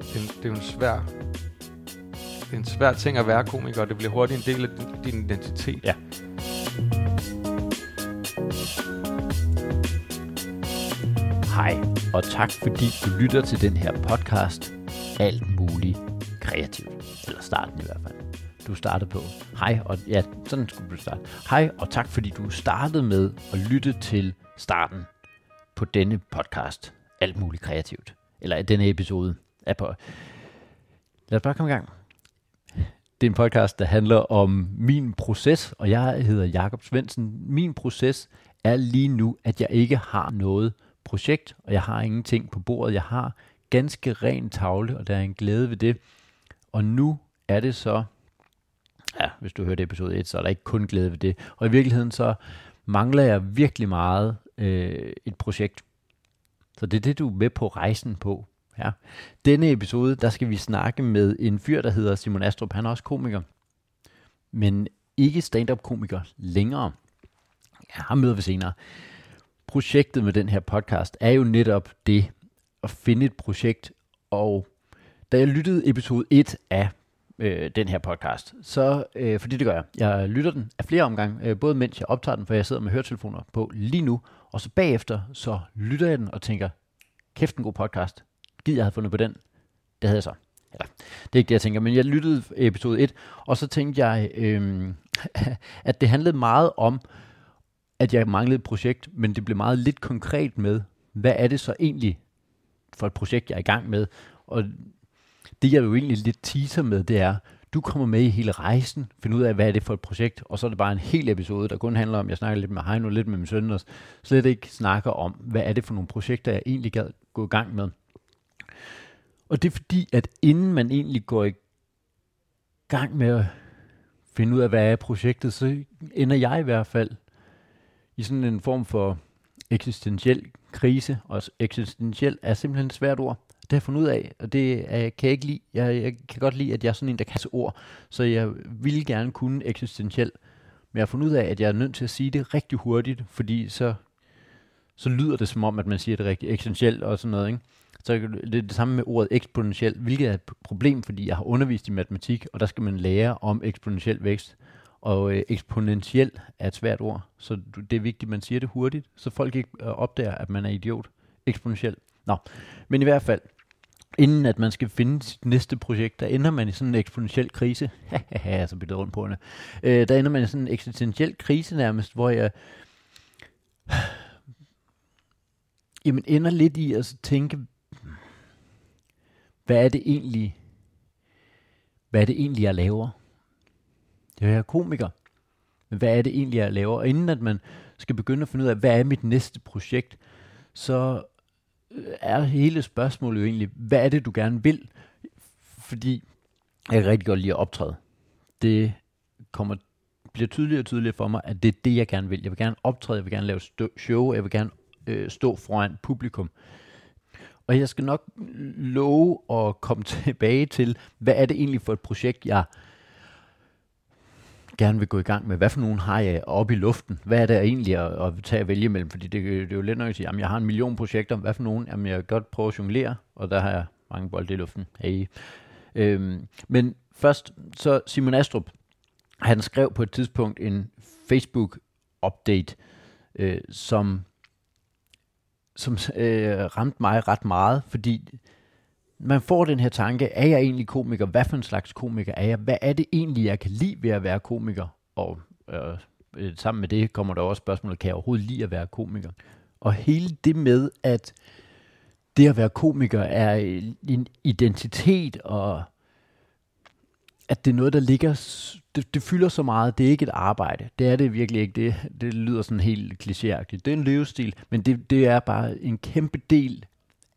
Det er, en, det er jo en svær... Det er en svær ting at være komiker, og det bliver hurtigt en del af din, din identitet. Ja. Hej, og tak fordi du lytter til den her podcast. Alt muligt kreativt. Eller starten i hvert fald. Du startede på. Hej, og ja, sådan skulle du starte. Hej, og tak fordi du startede med at lytte til starten på denne podcast. Alt muligt kreativt. Eller denne episode er på. Lad os bare komme i gang. Det er en podcast, der handler om min proces, og jeg hedder Jakob Svendsen. Min proces er lige nu, at jeg ikke har noget projekt, og jeg har ingenting på bordet. Jeg har ganske ren tavle, og der er en glæde ved det. Og nu er det så, ja, hvis du hørte episode 1, så er der ikke kun glæde ved det. Og i virkeligheden så mangler jeg virkelig meget øh, et projekt. Så det er det, du er med på rejsen på. Ja. Denne episode, der skal vi snakke med en fyr, der hedder Simon Astrup. Han er også komiker, men ikke stand-up komiker længere. Ja, ham møder vi senere. Projektet med den her podcast er jo netop det, at finde et projekt. Og da jeg lyttede episode 1 af øh, den her podcast, så, øh, fordi det gør jeg, jeg lytter den af flere omgange, øh, både mens jeg optager den, for jeg sidder med høretelefoner på lige nu, og så bagefter, så lytter jeg den og tænker, kæft en god podcast, Gid, jeg havde fundet på den. Det havde jeg så. Eller, det er ikke det, jeg tænker, men jeg lyttede episode 1, og så tænkte jeg, øhm, at det handlede meget om, at jeg manglede et projekt, men det blev meget lidt konkret med, hvad er det så egentlig for et projekt, jeg er i gang med. Og det, jeg jo egentlig lidt teaser med, det er, du kommer med i hele rejsen, finder ud af, hvad er det for et projekt, og så er det bare en hel episode, der kun handler om, jeg snakker lidt med Heino, lidt med min søn, og slet ikke snakker om, hvad er det for nogle projekter, jeg egentlig gad gå i gang med. Og det er fordi, at inden man egentlig går i gang med at finde ud af, hvad er projektet, så ender jeg i hvert fald i sådan en form for eksistentiel krise, og eksistentiel er simpelthen et svært ord. Det har jeg fundet ud af, og det er, kan jeg ikke lide. Jeg, jeg kan godt lide, at jeg er sådan en, der kan ord, så jeg vil gerne kunne eksistentiel. Men jeg har fundet ud af, at jeg er nødt til at sige det rigtig hurtigt, fordi så, så lyder det som om, at man siger det rigtig eksistentielt og sådan noget. Ikke? Så det er det samme med ordet eksponentiel, hvilket er et problem, fordi jeg har undervist i matematik, og der skal man lære om eksponentiel vækst. Og øh, eksponentiel er et svært ord, så det er vigtigt, at man siger det hurtigt, så folk ikke øh, opdager, at man er idiot. Eksponentiel. Nå, men i hvert fald, inden at man skal finde sit næste projekt, der ender man i sådan en eksponentiel krise. Haha, så bliver rundt på hende. Øh, der ender man i sådan en eksistentiel krise nærmest, hvor jeg jamen ender lidt i at tænke, hvad er det egentlig, hvad er det egentlig, jeg laver? Jeg er komiker. Men hvad er det egentlig, jeg laver? Og inden at man skal begynde at finde ud af, hvad er mit næste projekt, så er hele spørgsmålet jo egentlig, hvad er det, du gerne vil? Fordi jeg kan rigtig godt lide at optræde. Det kommer, bliver tydeligere og tydeligere for mig, at det er det, jeg gerne vil. Jeg vil gerne optræde, jeg vil gerne lave show, jeg vil gerne øh, stå foran publikum. Og jeg skal nok love at komme tilbage til, hvad er det egentlig for et projekt, jeg gerne vil gå i gang med. Hvad for nogen har jeg oppe i luften? Hvad er det egentlig at, at tage og vælge mellem? Fordi det, det er jo lidt nok at sige, at jeg har en million projekter. Hvad for nogen? Jamen, jeg kan godt prøve at jonglere, og der har jeg mange bolde i luften. Hey. Øhm, men først, så Simon Astrup, han skrev på et tidspunkt en Facebook-update, øh, som som øh, ramte mig ret meget, fordi man får den her tanke, er jeg egentlig komiker? Hvad for en slags komiker er jeg? Hvad er det egentlig, jeg kan lide ved at være komiker? Og øh, øh, sammen med det kommer der også spørgsmålet, kan jeg overhovedet lide at være komiker? Og hele det med, at det at være komiker er en identitet, og at det er noget, der ligger, det, det fylder så meget, det er ikke et arbejde. Det er det virkelig ikke. Det, det lyder sådan helt klichéagtigt. Det er en levestil, men det, det er bare en kæmpe del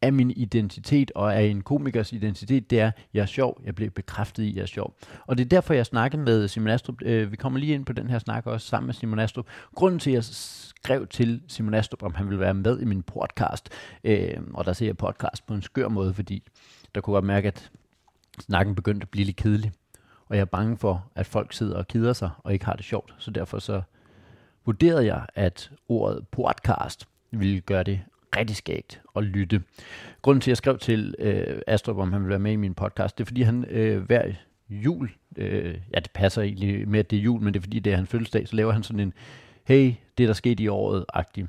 af min identitet og af en komikers identitet, det er, at jeg er sjov, jeg bliver bekræftet i, at jeg er sjov. Og det er derfor, jeg snakker med Simon Astrup. Øh, vi kommer lige ind på den her snak også sammen med Simon Astrup. Grunden til, at jeg skrev til Simon Astrup, om han ville være med i min podcast, øh, og der ser jeg podcast på en skør måde, fordi der kunne godt mærke, at snakken begyndte at blive lidt kedelig og jeg er bange for, at folk sidder og keder sig og ikke har det sjovt. Så derfor så vurderede jeg, at ordet podcast ville gøre det rigtig skægt at lytte. Grunden til, at jeg skrev til øh, Astrup, om han ville være med i min podcast, det er, fordi han øh, hver jul, øh, ja, det passer egentlig med, at det er jul, men det er, fordi det er hans fødselsdag, så laver han sådan en, hey, det der skete i året-agtig.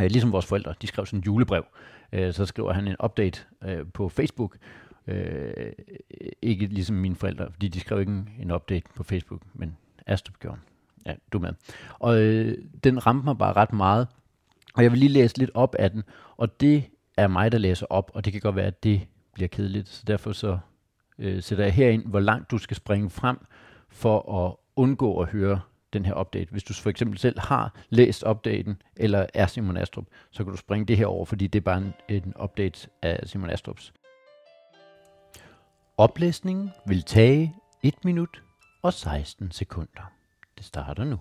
Øh, ligesom vores forældre, de skrev sådan en julebrev. Øh, så skriver han en update øh, på Facebook, Øh, ikke ligesom mine forældre, fordi de skrev ikke en, en update på Facebook, men Astrup gjorde. Ja, du med. Og øh, den ramte mig bare ret meget, og jeg vil lige læse lidt op af den, og det er mig, der læser op, og det kan godt være, at det bliver kedeligt, så derfor så øh, sætter jeg herind, hvor langt du skal springe frem for at undgå at høre den her update. Hvis du for eksempel selv har læst updaten, eller er Simon Astrup, så kan du springe det her over, fordi det er bare en, en update af Simon Astrups. Oplæsningen vil tage 1 minut og 16 sekunder. Det starter nu.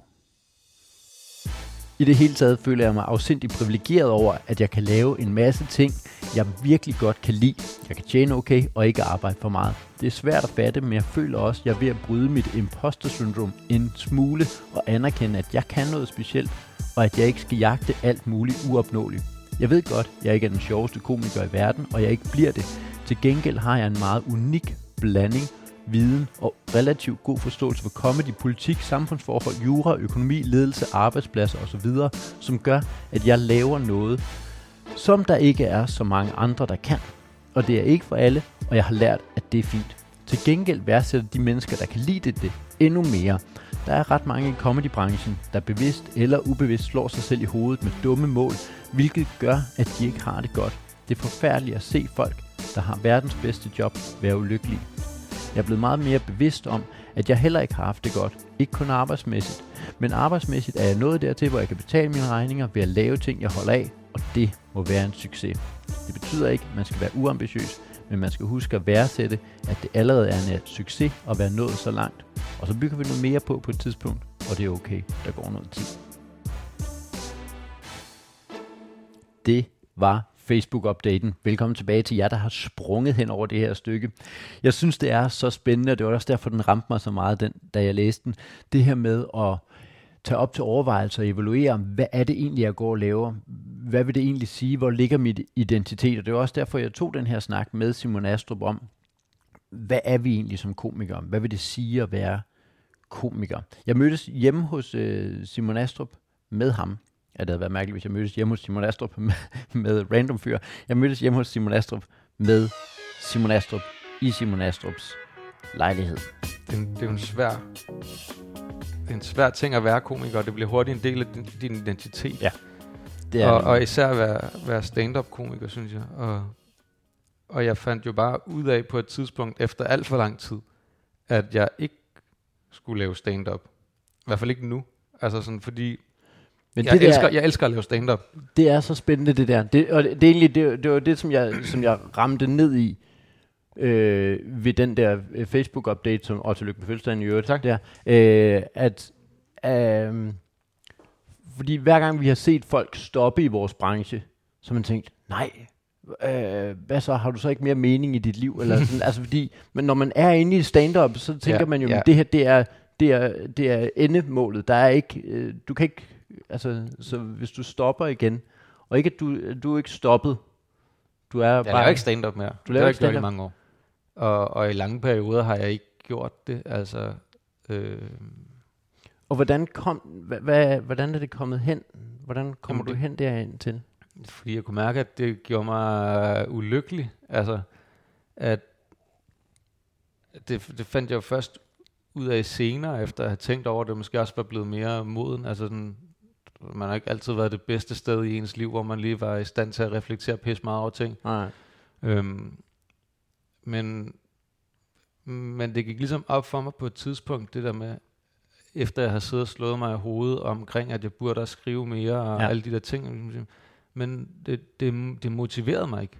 I det hele taget føler jeg mig afsindig privilegeret over, at jeg kan lave en masse ting, jeg virkelig godt kan lide. Jeg kan tjene okay og ikke arbejde for meget. Det er svært at fatte, men jeg føler også, at jeg er ved at bryde mit imposter syndrom en smule og anerkende, at jeg kan noget specielt, og at jeg ikke skal jagte alt muligt uopnåeligt. Jeg ved godt, at jeg ikke er den sjoveste komiker i verden, og jeg ikke bliver det, til gengæld har jeg en meget unik blanding viden og relativt god forståelse for comedy, politik, samfundsforhold, jura, økonomi, ledelse, arbejdspladser osv., som gør, at jeg laver noget, som der ikke er så mange andre, der kan. Og det er ikke for alle, og jeg har lært, at det er fint. Til gengæld værdsætter de mennesker, der kan lide det, det endnu mere. Der er ret mange i comedybranchen, der bevidst eller ubevidst slår sig selv i hovedet med dumme mål, hvilket gør, at de ikke har det godt. Det er forfærdeligt at se folk, der har verdens bedste job, være ulykkelige. Jeg er blevet meget mere bevidst om, at jeg heller ikke har haft det godt. Ikke kun arbejdsmæssigt. Men arbejdsmæssigt er jeg nået dertil, hvor jeg kan betale mine regninger ved at lave ting, jeg holder af, og det må være en succes. Det betyder ikke, at man skal være uambitiøs, men man skal huske at værdsætte, at det allerede er en øh, succes at være nået så langt. Og så bygger vi noget mere på på et tidspunkt, og det er okay, der går noget tid. Det var Facebook-updaten. Velkommen tilbage til jer, der har sprunget hen over det her stykke. Jeg synes, det er så spændende, og det var også derfor, den ramte mig så meget, den, da jeg læste den. Det her med at tage op til overvejelse og evaluere, hvad er det egentlig, jeg går og laver? Hvad vil det egentlig sige? Hvor ligger mit identitet? Og det var også derfor, jeg tog den her snak med Simon Astrup om, hvad er vi egentlig som komikere? Hvad vil det sige at være komiker? Jeg mødtes hjemme hos øh, Simon Astrup med ham Ja, det havde været mærkeligt, hvis jeg mødtes hjemme hos Simon Astrup med, med random fyr. Jeg mødtes hjemme hos Simon Astrup med Simon Astrup i Simon Astrups lejlighed. Det, er, det er jo en svær, det er en svær ting at være komiker, det bliver hurtigt en del af din, din identitet. Ja. Det er og, og især at være, være stand-up komiker, synes jeg. Og, og jeg fandt jo bare ud af på et tidspunkt, efter alt for lang tid, at jeg ikke skulle lave stand-up. I hvert fald ikke nu. Altså sådan, fordi men jeg, det elsker, der, jeg elsker at lave stand-up. Det er så spændende, det der. Det, og det, det, er egentlig, det, det var det, som jeg, som jeg ramte ned i øh, ved den der øh, Facebook-update, som, og tillykke med fødselsdagen i øvrigt. Tak. Der, øh, at, øh, fordi hver gang vi har set folk stoppe i vores branche, så har man tænkt, nej, øh, hvad så, har du så ikke mere mening i dit liv? Eller sådan, altså fordi, men når man er inde i stand-up, så tænker ja, man jo, ja. det her, det er, det er, det er endemålet. Der er ikke, øh, du kan ikke altså, så hvis du stopper igen, og ikke at du, du er ikke stoppet, du er jeg bare... Jeg laver ikke stand-up mere. Du laver ikke gjort i mange år. Og, og i lange perioder har jeg ikke gjort det, altså... Øh, og hvordan kom, hvad, hvad, hvordan er det kommet hen? Hvordan kommer du hen derind til? Fordi jeg kunne mærke, at det gjorde mig ulykkelig. Altså, at det, det fandt jeg jo først ud af senere, efter at have tænkt over det, måske også var blevet mere moden. Altså sådan, man har ikke altid været det bedste sted i ens liv, hvor man lige var i stand til at reflektere pisse meget over ting. Nej. Øhm, men, men det gik ligesom op for mig på et tidspunkt, det der med, efter jeg har siddet og slået mig i hovedet omkring, at jeg burde skrive mere og ja. alle de der ting. Men det, det, det motiverede mig ikke.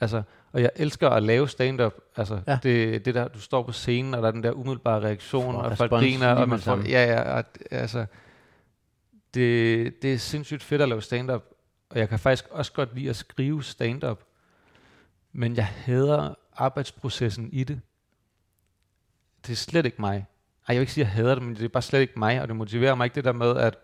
Altså, og jeg elsker at lave stand-up. Altså, ja. det, det der, du står på scenen, og der er den der umiddelbare reaktion, og, og folk griner, og man får, ja, ja, og, altså, det, det er sindssygt fedt at lave stand-up, og jeg kan faktisk også godt lide at skrive stand-up, men jeg hader arbejdsprocessen i det. Det er slet ikke mig. Ej, jeg vil ikke sige, at jeg hader det, men det er bare slet ikke mig, og det motiverer mig ikke det der med, at,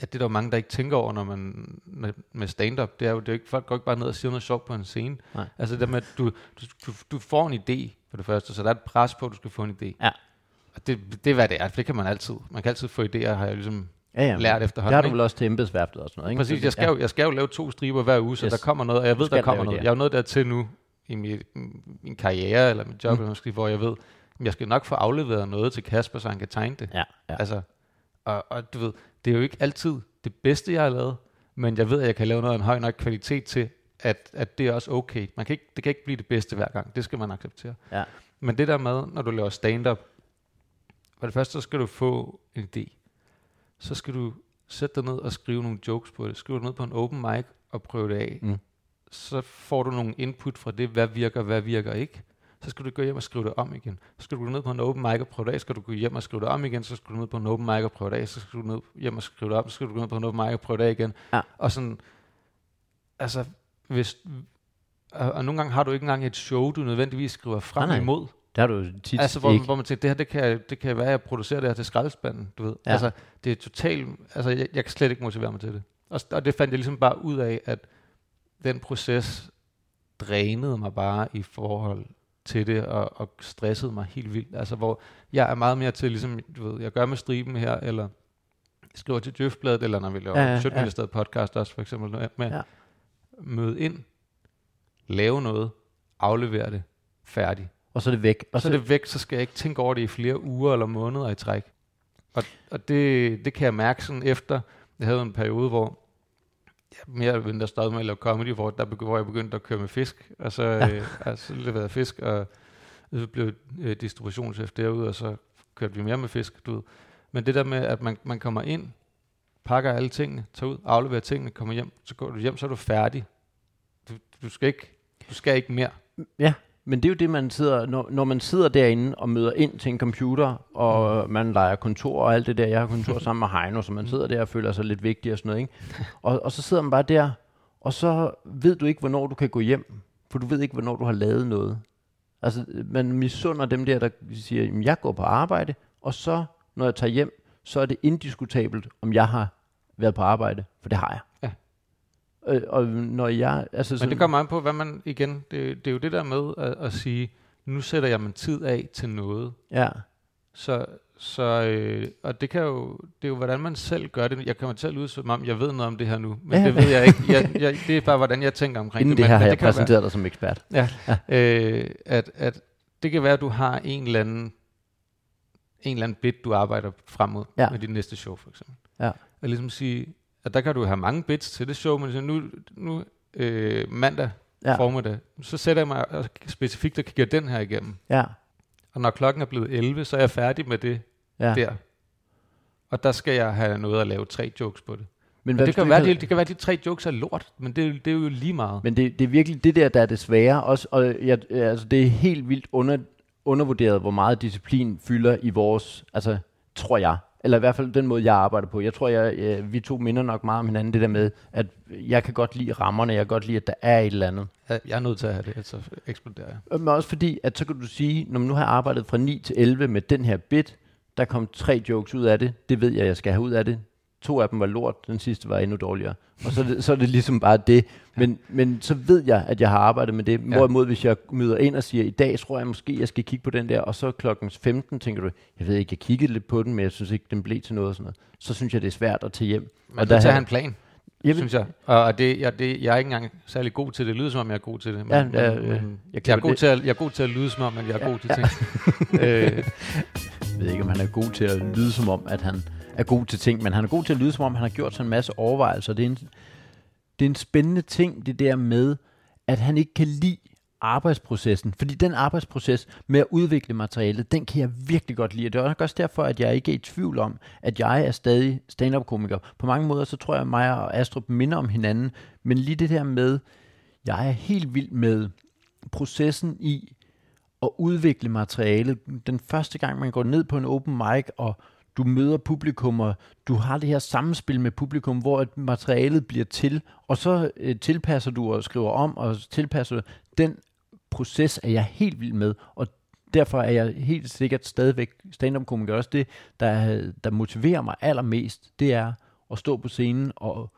Ja, det er der mange, der ikke tænker over, når man med, med stand-up. Det er jo, det er ikke, folk går ikke bare ned og siger noget sjovt på en scene. Nej. Altså det med, at du, du, du, du får en idé for det første, så der er et pres på, at du skal få en idé. Ja. Og det, det er, hvad det er. for Det kan man altid. Man kan altid få idéer, har jeg ligesom Ja, ja. lært Det efterhånden. har du vel også til embedsværftet og sådan noget, ikke? Præcis, jeg skal, jo, jeg skal jo lave to striber hver uge, så Yes. der kommer noget, og jeg ved, der kommer noget. det, Jeg er jo nået dertil nu i min, min karriere, eller mit job, Mm. måske, hvor jeg ved, jeg skal nok få afleveret noget til Kasper, så han kan tegne det. Ja, ja. Altså, og, og du ved, det er jo ikke altid det bedste, jeg har lavet, men jeg ved, at jeg kan lave noget af en høj nok kvalitet til, at, at det er også okay. Man kan ikke, det kan ikke blive det bedste hver gang. Det skal man acceptere. Ja. Men det der med, når du laver stand-up, for det første, så skal du få en idé. Så skal du sætte dig ned og skrive nogle jokes på det. Skriv det ned på en open mic og prøve det af. Mm. Så får du nogle input fra det, hvad virker, hvad virker ikke. Så skal du gå hjem og skrive det om igen. Så skal du gå ned på en open mic og prøve det af. Så skal du gå hjem og skrive det om igen. Så skal du ned på en open mic og prøve det af. Så skal du ned hjem og skrive det om. Så skal du gå ned på en open mic og prøve det af igen. Ja. Og sådan, altså, hvis, og, og nogle gange har du ikke engang et show, du nødvendigvis skriver frem Nej, nej. imod. Det har du tit Altså, hvor, ikke. hvor man tænker, det her, det kan, det kan være, at jeg producerer det her til skraldespanden, du ved. Ja. Altså, det er totalt, altså, jeg, jeg kan slet ikke motivere mig til det. Og, og det fandt jeg ligesom bare ud af, at den proces drænede mig bare i forhold til det, og, og stressede mig helt vildt. Altså, hvor jeg er meget mere til, ligesom, du ved, jeg gør med striben her, eller skriver til Djøfbladet, eller når vi laver Ja, ja, ja, podcast også, for eksempel, med, ja. møde ind, lave noget, aflevere det, færdig. Og så er det væk. Og så er det væk, så skal jeg ikke tænke over det i flere uger eller måneder i træk. Og, og det, det kan jeg mærke sådan efter, jeg havde en periode, hvor jeg mere eller stoppede med at lave comedy, hvor, der, hvor jeg begyndte at køre med fisk, og så, øh, altså, leverede fisk, og så blev øh, distributionschef derude, og så kørte vi mere med fisk, du ved. Men det der med, at man, man kommer ind, pakker alle tingene, tager ud, afleverer tingene, kommer hjem, så går du hjem, så er du færdig. Du, du, skal, ikke, du skal ikke mere. Ja, men det er jo det, man sidder, når, når man sidder derinde og møder ind til en computer, og man leger kontor og alt det der. Jeg har kontor sammen med Heino, så man sidder der og føler sig lidt vigtig og sådan noget. Ikke? Og, og så sidder man bare der, og så ved du ikke, hvornår du kan gå hjem, for du ved ikke, hvornår du har lavet noget. Altså, man misunder dem der, der siger, at jeg går på arbejde, og så, når jeg tager hjem, så er det indiskutabelt, om jeg har været på arbejde, for det har jeg. Ja. Øh, og når jeg, altså Men sådan, det kommer an på, hvad man, igen, det, det er jo det der med at, at sige, nu sætter jeg min tid af til noget. ja, Så, så øh, og det kan jo, det er jo, hvordan man selv gør det. Jeg kommer til at lyde som om, jeg ved noget om det her nu, men Ja. ja. det ved jeg ikke. Jeg, jeg, det er bare, hvordan jeg tænker omkring inden det. det her men, har jeg præsenteret dig som ekspert. Være, øh, at, at det kan være, at du har en eller anden, en eller anden bit, du arbejder frem mod Ja. ja. med dit næste show, for eksempel. Ja. Og ligesom sige, at der kan du have mange bits til det show, men så nu, nu øh, mandag Ja. formiddag, så sætter jeg mig specifikt og kigger den her igennem. Ja, Og når klokken er blevet 11, så er jeg færdig med det ja. der. Og der skal jeg have noget at lave tre jokes på det. Men, hvis det kan, være, ikke det, det kan være, at de tre jokes er lort, men det, det er jo lige meget. Men det, det er virkelig det der, der er det svære. Også, og jeg, altså, det er helt vildt under, undervurderet, hvor meget disciplin fylder i vores, altså tror jeg, eller i hvert fald den måde, jeg arbejder på. Jeg tror, jeg, øh, vi to minder nok meget om hinanden, det der med, at jeg kan godt lide rammerne, jeg kan godt lide, at der er et eller andet. Jeg, er nødt til at have det, ellers så eksploderer jeg. Men også fordi, at så kan du sige, når man nu har arbejdet fra 9 til 11 med den her bit, der kom tre jokes ud af det, det ved jeg, jeg skal have ud af det. To af dem var lort, den sidste var endnu dårligere. Og så er det, så er det ligesom bare det. Men, men så ved jeg, at jeg har arbejdet med det. Hvorimod, hvis jeg møder ind og siger, i dag tror jeg måske, jeg skal kigge på den der, og så klokken 15 tænker du, jeg ved ikke, jeg kiggede lidt på den, men jeg synes ikke, den blev til noget og sådan noget. Så synes jeg, det er svært at tage hjem. Man Og er der have en plan, Jeg, synes jeg. Og det, jeg, det, jeg er ikke engang særlig god til det. Det lyder som om, jeg er god til det. Men, Ja, men, ja, ja. men Jeg jeg, er god det. til at, jeg er god til at lyde som om, at jeg er god til ting. øh, Jeg ved ikke, om han er god til at lyde som om, at han er god til ting, men han er god til at lyde som om, han har gjort sig en masse overvejelser. Det er en, det er en spændende ting, det der med, at han ikke kan lide arbejdsprocessen. Fordi den arbejdsproces med at udvikle materialet, den kan jeg virkelig godt lide. Og det er også derfor, at jeg ikke er i tvivl om, at jeg er stadig stand-up-komiker. På mange måder, så tror jeg, at mig og Astrup minder om hinanden. Men lige det der med, jeg er helt vild med processen i at udvikle materialet. Den første gang, man går ned på en open mic, og du møder publikum, og du har det her samspil med publikum, hvor at materialet bliver til, og så øh, tilpasser du og skriver om, og tilpasser du. Den proces er jeg helt vild med, og derfor er jeg helt sikkert stadigvæk stand-up-komiker. Også det, der, der motiverer mig allermest, det er at stå på scenen og,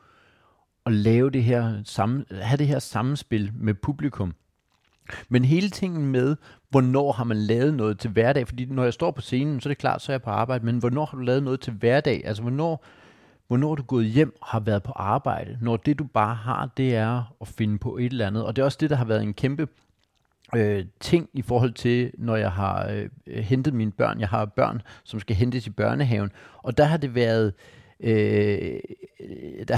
og lave det her samme, have det her samspil med publikum. Men hele tingen med, hvornår har man lavet noget til hverdag, fordi når jeg står på scenen, så er det klart, så er jeg på arbejde, men hvornår har du lavet noget til hverdag? Altså hvornår, hvornår er du gået hjem og har været på arbejde, når det du bare har, det er at finde på et eller andet. Og det er også det, der har været en kæmpe øh, ting i forhold til, når jeg har øh, hentet mine børn. Jeg har børn, som skal hentes i børnehaven, og der har det været... Øh, Øh, der,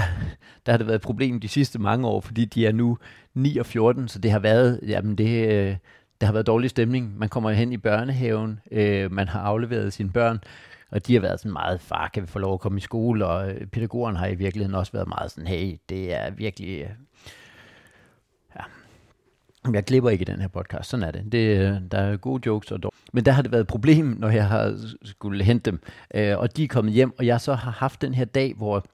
der har det været et problem de sidste mange år, fordi de er nu 9 og 14, så det har været, jamen det, øh, har været dårlig stemning. Man kommer hen i børnehaven, øh, man har afleveret sine børn, og de har været sådan meget, far, kan vi få lov at komme i skole? Og øh, pædagogerne har i virkeligheden også været meget sådan, hey, det er virkelig... Jeg glipper ikke i den her podcast, sådan er det. det øh, der er gode jokes og dårlige. Men der har det været et problem, når jeg har skulle hente dem. Øh, og de er kommet hjem, og jeg så har haft den her dag, hvor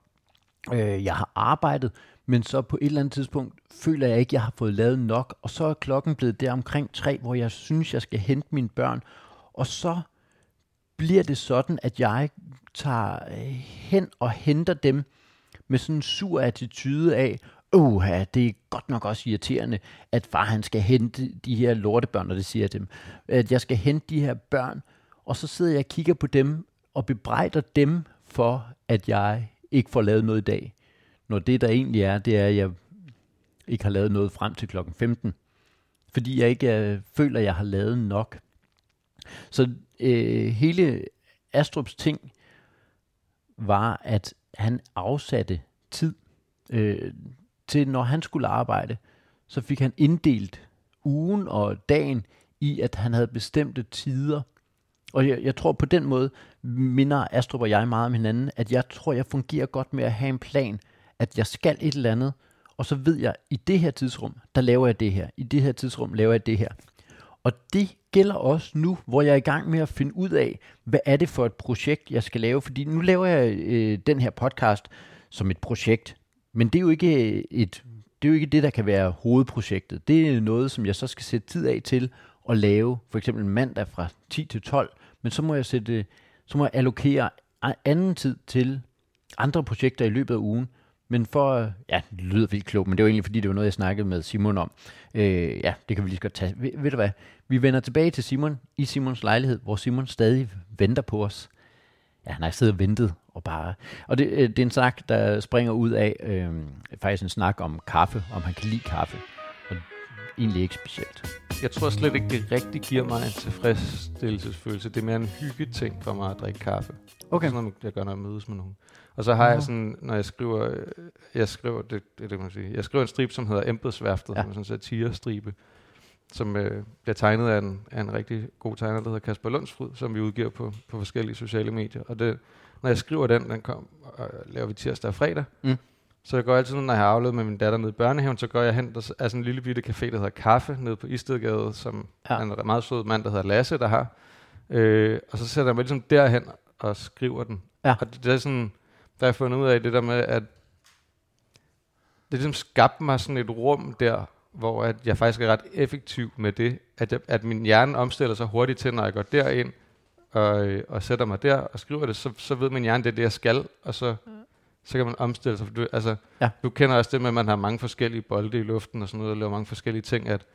øh, jeg har arbejdet, men så på et eller andet tidspunkt føler jeg ikke, at jeg har fået lavet nok, og så er klokken blevet der omkring tre, hvor jeg synes, jeg skal hente mine børn, og så bliver det sådan, at jeg tager øh, hen og henter dem med sådan en sur attitude af, Åh, det er godt nok også irriterende, at far han skal hente de her lortebørn, og det siger jeg dem. At jeg skal hente de her børn, og så sidder jeg og kigger på dem, og bebrejder dem for, at jeg ikke får lavet noget i dag. Når det der egentlig er, det er, at jeg ikke har lavet noget frem til klokken 15. Fordi jeg ikke jeg føler, at jeg har lavet nok. Så øh, hele Astrups ting var, at han afsatte tid øh, til, når han skulle arbejde, så fik han inddelt ugen og dagen i, at han havde bestemte tider. Og jeg, jeg tror på den måde minder Astrup og jeg meget om hinanden, at jeg tror, jeg fungerer godt med at have en plan, at jeg skal et eller andet, og så ved jeg, i det her tidsrum, der laver jeg det her. I det her tidsrum laver jeg det her. Og det gælder også nu, hvor jeg er i gang med at finde ud af, hvad er det for et projekt, jeg skal lave. Fordi nu laver jeg øh, den her podcast som et projekt. Men det er jo ikke et det er jo ikke det, der kan være hovedprojektet. Det er noget, som jeg så skal sætte tid af til at lave, for eksempel mandag fra 10 til 12. Men så må jeg sætte, så må jeg allokere anden tid til andre projekter i løbet af ugen. Men for, ja, det lyder vildt klogt, men det var egentlig fordi, det var noget, jeg snakkede med Simon om. Øh, ja, det kan vi lige så godt tage. Ved, ved du hvad? Vi vender tilbage til Simon i Simons lejlighed, hvor Simon stadig venter på os. Ja, han har siddet og ventet og bare... Og det, øh, det er en snak, der springer ud af øh, faktisk en snak om kaffe, om han kan lide kaffe. Og egentlig ikke specielt. Jeg tror slet ikke, det rigtig giver mig en tilfredsstillelsesfølelse. Det er mere en hyggeting for mig at drikke kaffe. Okay. Sådan noget, jeg gør, når jeg mødes med nogen. Og så har ja. jeg sådan, når jeg skriver, øh, jeg skriver, det, det, det kan man sige, jeg skriver en strip, som hedder Embedsværftet, ja. som er sådan en satire-stribe, som øh, bliver tegnet af en, af en rigtig god tegner, der hedder Kasper Lundsfryd, som vi udgiver på, på forskellige sociale medier. Og det, når jeg skriver den, den kom, og laver vi tirsdag og fredag, mm. så jeg går altid, når jeg har aflevet med min datter nede i børnehaven, så går jeg hen, der er sådan en lille bitte café, der hedder Kaffe, nede på Istedgade, som ja. er en meget sød mand, der hedder Lasse, der har. Øh, og så sætter jeg mig ligesom derhen og skriver den. Ja. Og det, det er sådan, der har jeg fundet ud af det der med, at det ligesom skabte mig sådan et rum der, hvor at jeg faktisk er ret effektiv med det, at, jeg, at min hjerne omstiller sig hurtigt til, når jeg går derind og, og sætter mig der og skriver det, så, så ved min hjerne, det er det, jeg skal, og så, så kan man omstille sig. For du, altså, ja. du kender også det med, at man har mange forskellige bolde i luften og sådan noget, og laver mange forskellige ting, at,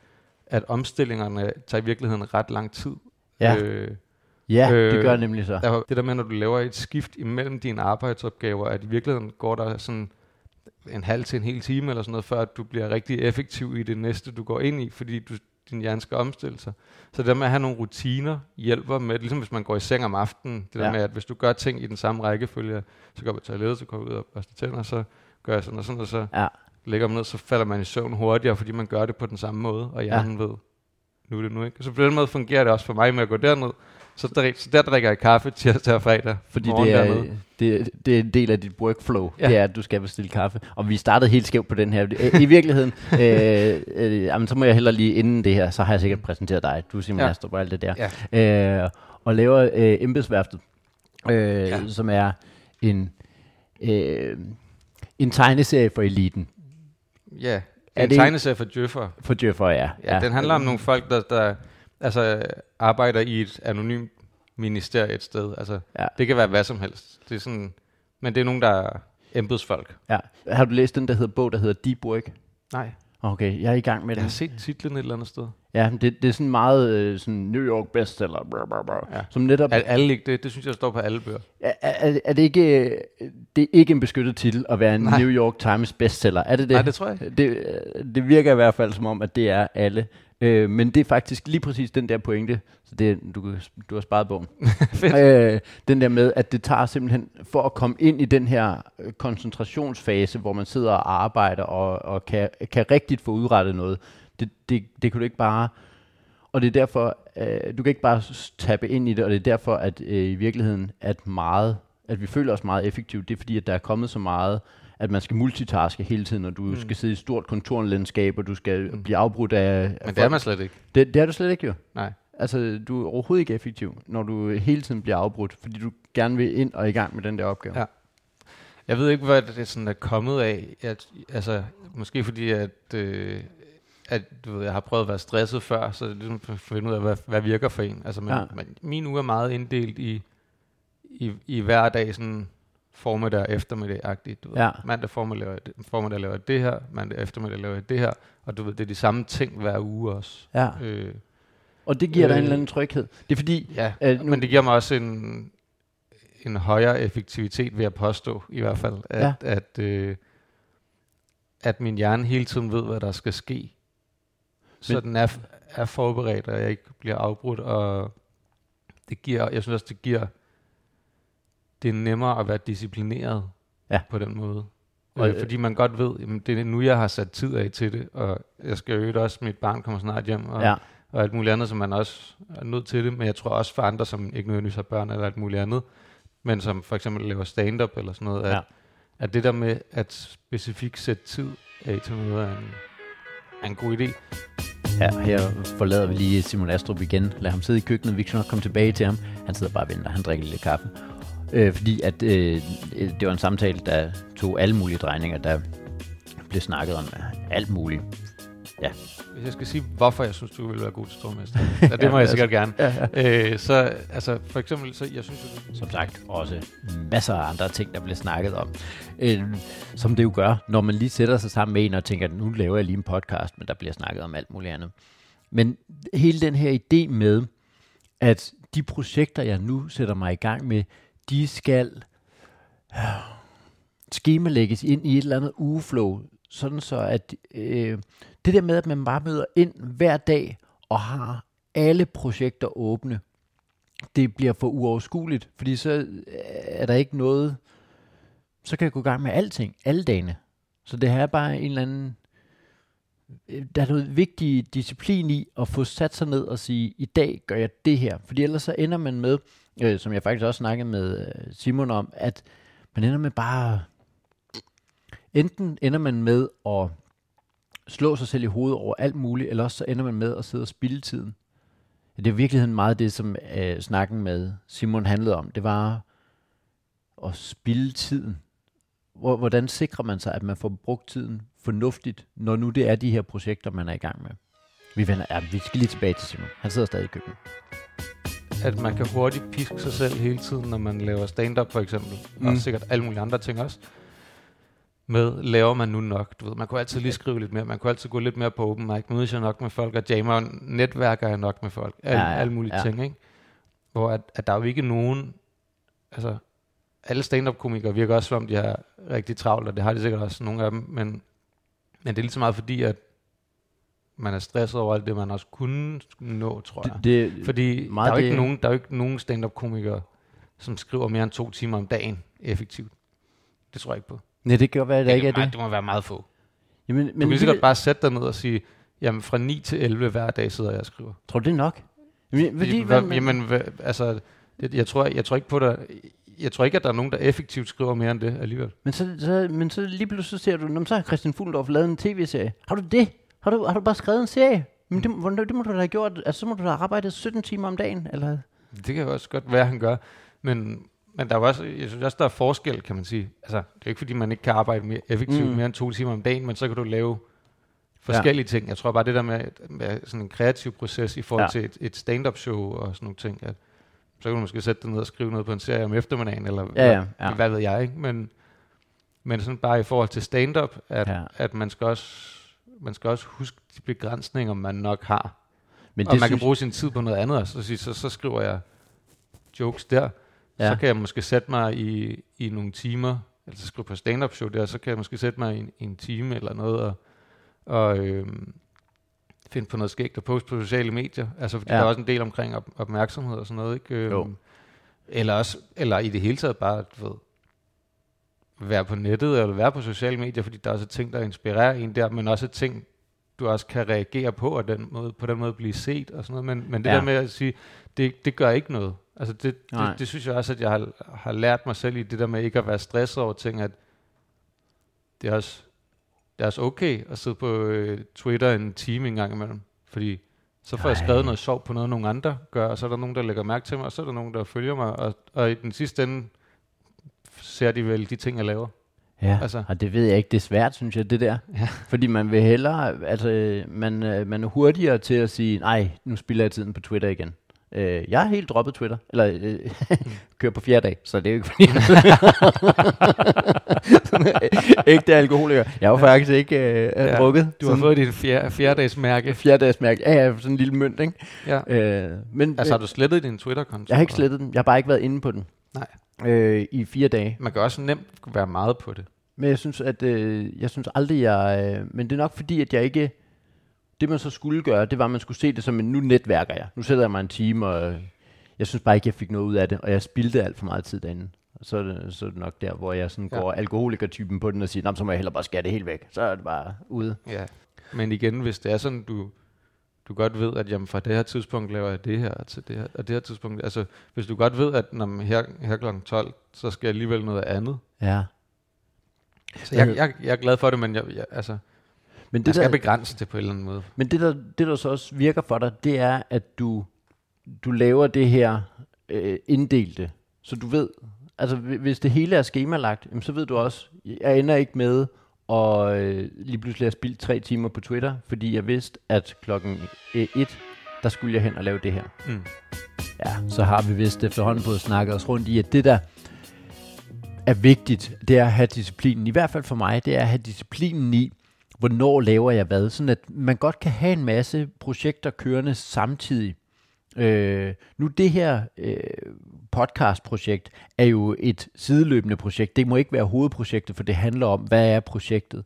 at omstillingerne tager i virkeligheden ret lang tid. Ja. Øh, Ja, øh, det gør det nemlig så. Der, det der med, når du laver et skift imellem dine arbejdsopgaver, at i virkeligheden går der sådan en halv til en hel time eller sådan noget, før du bliver rigtig effektiv i det næste, du går ind i, fordi du, din hjerne skal omstille sig. Så det der med at have nogle rutiner hjælper med, ligesom hvis man går i seng om aftenen, det ja. der med, at hvis du gør ting i den samme rækkefølge, så går til toilettet, så går ud og børster tænder, så gør jeg sådan og sådan, og så ja. lægger man ned, så falder man i søvn hurtigere, fordi man gør det på den samme måde, og hjernen ja. ved, nu er det nu ikke. Så på den måde fungerer det også for mig med at gå derned, så, der, så der drikker jeg kaffe tirsdag og fredag. Fordi det er, det, det er en del af dit workflow. Ja. Det er, at du skal bestille kaffe. Og vi startede helt skævt på den her. I virkeligheden, øh, øh, jamen, så må jeg heller lige inden det her, så har jeg sikkert præsenteret dig. Du Simon ja. Astrup og alt det der. Ja. Øh, og laver øh, embedsværftet, øh, ja. som er en, øh, en tegneserie for eliten. Ja, er en det tegneserie for djøffer. For djøffer, ja. ja. ja. Den handler om nogle folk, der, der altså arbejder i et anonymt ministerie et sted. Altså, ja. Det kan være hvad som helst. Det er sådan, men det er nogen, der embedsfolk. Ja. Har du læst den, der hedder bog, der hedder Deep Work? Nej, Okay, jeg er i gang med jeg den. har set titlen et eller andet sted. Ja, det, det er sådan meget øh, sådan New York bestseller, blah, blah, blah, Ja. som netop... Er alle ikke det? Det synes jeg står på alle bøger. Er, er, er det, ikke, øh, det er ikke en beskyttet titel at være en Nej. New York Times bestseller? Er det det? Nej, det tror jeg ikke. Det, øh, det virker i hvert fald som om, at det er alle. Øh, men det er faktisk lige præcis den der pointe. Så det, du, du har sparet bogen. øh, den der med, at det tager simpelthen, for at komme ind i den her øh, koncentrationsfase, hvor man sidder og arbejder og, og kan, kan rigtigt få udrettet noget, det, det, det kan du ikke bare... Og det er derfor, øh, du kan ikke bare tappe ind i det, og det er derfor, at øh, i virkeligheden, at meget, at vi føler os meget effektivt, det er fordi, at der er kommet så meget, at man skal multitaske hele tiden, og du mm. skal sidde i et stort kontorlandskab, og du skal mm. blive afbrudt af... af Men det er man slet ikke. det, det er du slet ikke jo. Nej. Altså, du er overhovedet ikke effektiv, når du hele tiden bliver afbrudt, fordi du gerne vil ind og i gang med den der opgave. Ja. Jeg ved ikke, hvad det sådan er kommet af. Jeg, altså, måske fordi, at, øh, at du ved, jeg har prøvet at være stresset før, så det er ligesom at finde ud af, hvad, hvad virker for en. Altså, men, ja. men min uge er meget inddelt i, i, i hver dag, sådan formiddag og eftermiddag-agtigt. Du ved. Ja. Mandag formiddag laver, formiddag laver jeg det her, mandag eftermiddag laver jeg det her, og du ved, det er de samme ting hver uge også. ja. Øh, Og det giver dig en Øh, eller anden tryghed. Det er fordi, ja, Øh, nu- men det giver mig også en, en højere effektivitet, vil jeg påstå, i hvert fald, at, ja. at, øh, at min hjerne hele tiden ved, hvad der skal ske. Så Men- den er, er forberedt, og jeg ikke bliver afbrudt, og det giver, jeg synes også, det giver, det er nemmere at være disciplineret Ja. på den måde. Og, øh, fordi man godt ved, jamen det er nu, jeg har sat tid af til det, og jeg skal jo også, mit barn kommer snart hjem, og, ja, og alt muligt andet, som man også er nødt til det. Men jeg tror også for andre, som ikke nødvendigvis har børn eller alt muligt andet, men som for eksempel laver stand-up eller sådan noget, at, ja. at det der med at specifikt sætte tid af til noget er en, er en god idé. ja, her forlader vi lige Simon Astrup igen. Lad ham sidde i køkkenet, vi kan nok komme tilbage til ham. Han sidder bare og venter, han drikker lidt kaffe. Øh, fordi at, øh, det var en samtale, der tog alle mulige drejninger, der blev snakket om øh, alt muligt. Hvis jeg skal sige, hvorfor jeg synes, du vil være god til stormester, ja, det må jeg sikkert gerne. Ja, ja. Øh, så altså, for eksempel, så jeg synes jo, det- Som sagt, også masser af andre ting, der bliver snakket om. Øh, som det jo gør, når man lige sætter sig sammen med en og tænker, nu laver jeg lige en podcast, men der bliver snakket om alt muligt andet. Men hele den her idé med, at de projekter, jeg nu sætter mig i gang med, de skal øh, skemalægges ind i et eller andet ugeflow, sådan så at øh, det der med, at man bare møder ind hver dag og har alle projekter åbne, det bliver for uoverskueligt, fordi så øh, er der ikke noget, så kan jeg gå i gang med alting, alle dagene. Så det her er bare en eller anden, øh, der er noget vigtig disciplin i at få sat sig ned og sige, i dag gør jeg det her. Fordi ellers så ender man med, øh, som jeg faktisk også snakkede med øh, Simon om, at man ender med bare, enten ender man med at slå sig selv i hovedet over alt muligt, eller også så ender man med at sidde og spilde tiden. Det er i virkeligheden meget det, som øh, snakken med Simon handlede om. Det var at spilde tiden. Hvor, hvordan sikrer man sig, at man får brugt tiden fornuftigt, når nu det er de her projekter, man er i gang med? Vi, vender, ja, vi skal lige tilbage til Simon. Han sidder stadig i køkkenet at man kan hurtigt piske sig selv hele tiden, når man laver stand-up for eksempel. Mm. Og sikkert alle mulige andre ting også. Med, laver man nu nok? Du ved, man kunne altid lige skrive lidt mere. Man kunne altid gå lidt mere på open mic. Mødes jeg nok med folk, og jammer, netværker jeg nok med folk. Al, Ja, ja, alle mulige ja. ja. ting, ikke? Hvor at, at der er jo ikke nogen... Altså, alle stand-up-komikere virker også, som om de har rigtig travlt, og det har de sikkert også, nogle af dem. Men, men det er lige så meget fordi, at man er stresset over alt det, man også kunne nå, tror jeg. Det, det, Fordi der meget er, jo ikke det- nogen, der er jo ikke nogen stand-up-komikere, som skriver mere end to timer om dagen effektivt. Det tror jeg ikke på. nej, det kan godt være, at der det, ikke er det. det må være meget få. Jamen, Men du kan sikkert det, bare sætte dig ned og sige, jamen fra 9 til 11 hver dag sidder jeg og skriver. tror du, det er nok? Jamen, fordi, hvad, hvad, jamen, hvad, altså, det, jeg, tror, jeg tror ikke på der, jeg tror ikke, at der er nogen, der effektivt skriver mere end det alligevel. Men så, så, men så lige pludselig ser du, "Nå, men så har Christian Fuglendorf lavet en tv-serie. Har du det? Har du, har du bare skrevet en serie? Men det, hvordan- det må du da have gjort. Altså, så må du da have arbejdet 17 timer om dagen. Eller? Det kan jo også godt være, han gør. Men, men der er også, jeg synes også, der er forskel, kan man sige. Altså, det er ikke, fordi man ikke kan arbejde mere effektivt Mm. mere end to timer om dagen, men så kan du lave forskellige ja. ting. Jeg tror bare, det der med, med sådan en kreativ proces i forhold Ja. til et, et stand-up show og sådan nogle ting, at så kan du måske sætte dig ned og skrive noget på en serie om eftermiddagen, eller Ja, ja, hvad, ja. hvad ved jeg, ikke? Men, Men sådan bare i forhold til stand-up, at, ja. at man, skal også, man skal også huske de begrænsninger, man nok har. Men og man kan bruge sin tid på noget andet, og så, så, så skriver jeg jokes der. Ja. Så kan jeg måske sætte mig i, i nogle timer, altså skrive på stand-up show der, så kan jeg måske sætte mig i en, i en time eller noget, og, og øhm, finde på noget skægt og poste på sociale medier. Altså fordi ja. der er også en del omkring op, opmærksomhed og sådan noget, ikke? Øhm, Jo. Eller, også, eller i det hele taget bare, du ved, være på nettet eller være på sociale medier, fordi der er også ting, der inspirerer en der, men også ting, du også kan reagere på, og den måde, på den måde blive set og sådan noget. Men, men det Ja. der med at sige, det, det gør ikke noget. Altså det, Nej. det, det synes jeg også, at jeg har, har lært mig selv i det der med ikke at være stresset over ting, at det er også, det er også okay at sidde på øh, Twitter en time en gang imellem. Fordi så får jeg Nej. skrevet noget sjovt på noget, nogle andre gør, og så er der nogen, der lægger mærke til mig, og så er der nogen, der følger mig, og, og i den sidste ende ser de vel de ting, jeg laver. Ja, altså. Og det ved jeg ikke. Det er svært, synes jeg, det der. Ja. Fordi man vil hellere, altså, man, øh, man er hurtigere til at sige, nej, nu spiller jeg tiden på Twitter igen. Øh, jeg har helt droppet Twitter, eller øh, kører på fjerde dag, så det er jo ikke fordi, ægte alkoholiker. Jeg var faktisk ikke øh, ja, drukket. Du har fået dit fjerde, fjerdedagsmærke. fjerdedagsmærke. Ja, ja, sådan en lille mønt, ikke? Ja. Øh, men Altså har øh, du slettet din Twitter-konto? jeg har ikke slettet den. Jeg har bare ikke været inde på den. Nej. Øh, I fire dage. Man kan også nemt være meget på det. Men jeg synes, at øh, jeg synes aldrig, jeg... Øh, men det er nok fordi, at jeg ikke... Det man så skulle gøre, det var, at man skulle se det som en, nu netværker jeg. Nu sætter jeg mig en time, og øh, jeg synes bare ikke, jeg fik noget ud af det, og jeg spildte alt for meget tid derinde. Og så er det, så er det nok der, hvor jeg sådan Ja. går alkoholikertypen på den og siger, "Nå, men så må jeg hellere bare skære det helt væk. Så er det bare ude. Ja. Men igen, hvis det er sådan, du, du godt ved, at jamen, fra det her tidspunkt laver jeg det her til det her, og det her tidspunkt, altså hvis du godt ved, at når her, her kl. 12, så skal jeg alligevel noget andet. Ja. Så jeg, jeg, jeg er glad for det, men jeg, jeg, altså, Men jeg det, skal der, begrænse det på en eller anden måde. men det, der, det, der så også virker for dig, det er, at du, du laver det her øh, inddelte. Så du ved, altså hvi- hvis det hele er skemalagt, jamen, så ved du også, jeg ender ikke med at øh, lige pludselig have spildt tre timer på Twitter, fordi jeg vidste, at klokken øh, et, der skulle jeg hen og lave det her. Mm. Ja, så har vi vist efterhånden fået snakket os rundt i, at det der er vigtigt, det er at have disciplinen. I hvert fald for mig, det er at have disciplinen i, hvornår laver jeg hvad. Sådan at man godt kan have en masse projekter kørende samtidig. Øh, nu det her øh, podcastprojekt er jo et sideløbende projekt. Det må ikke være hovedprojektet, for det handler om, hvad er projektet.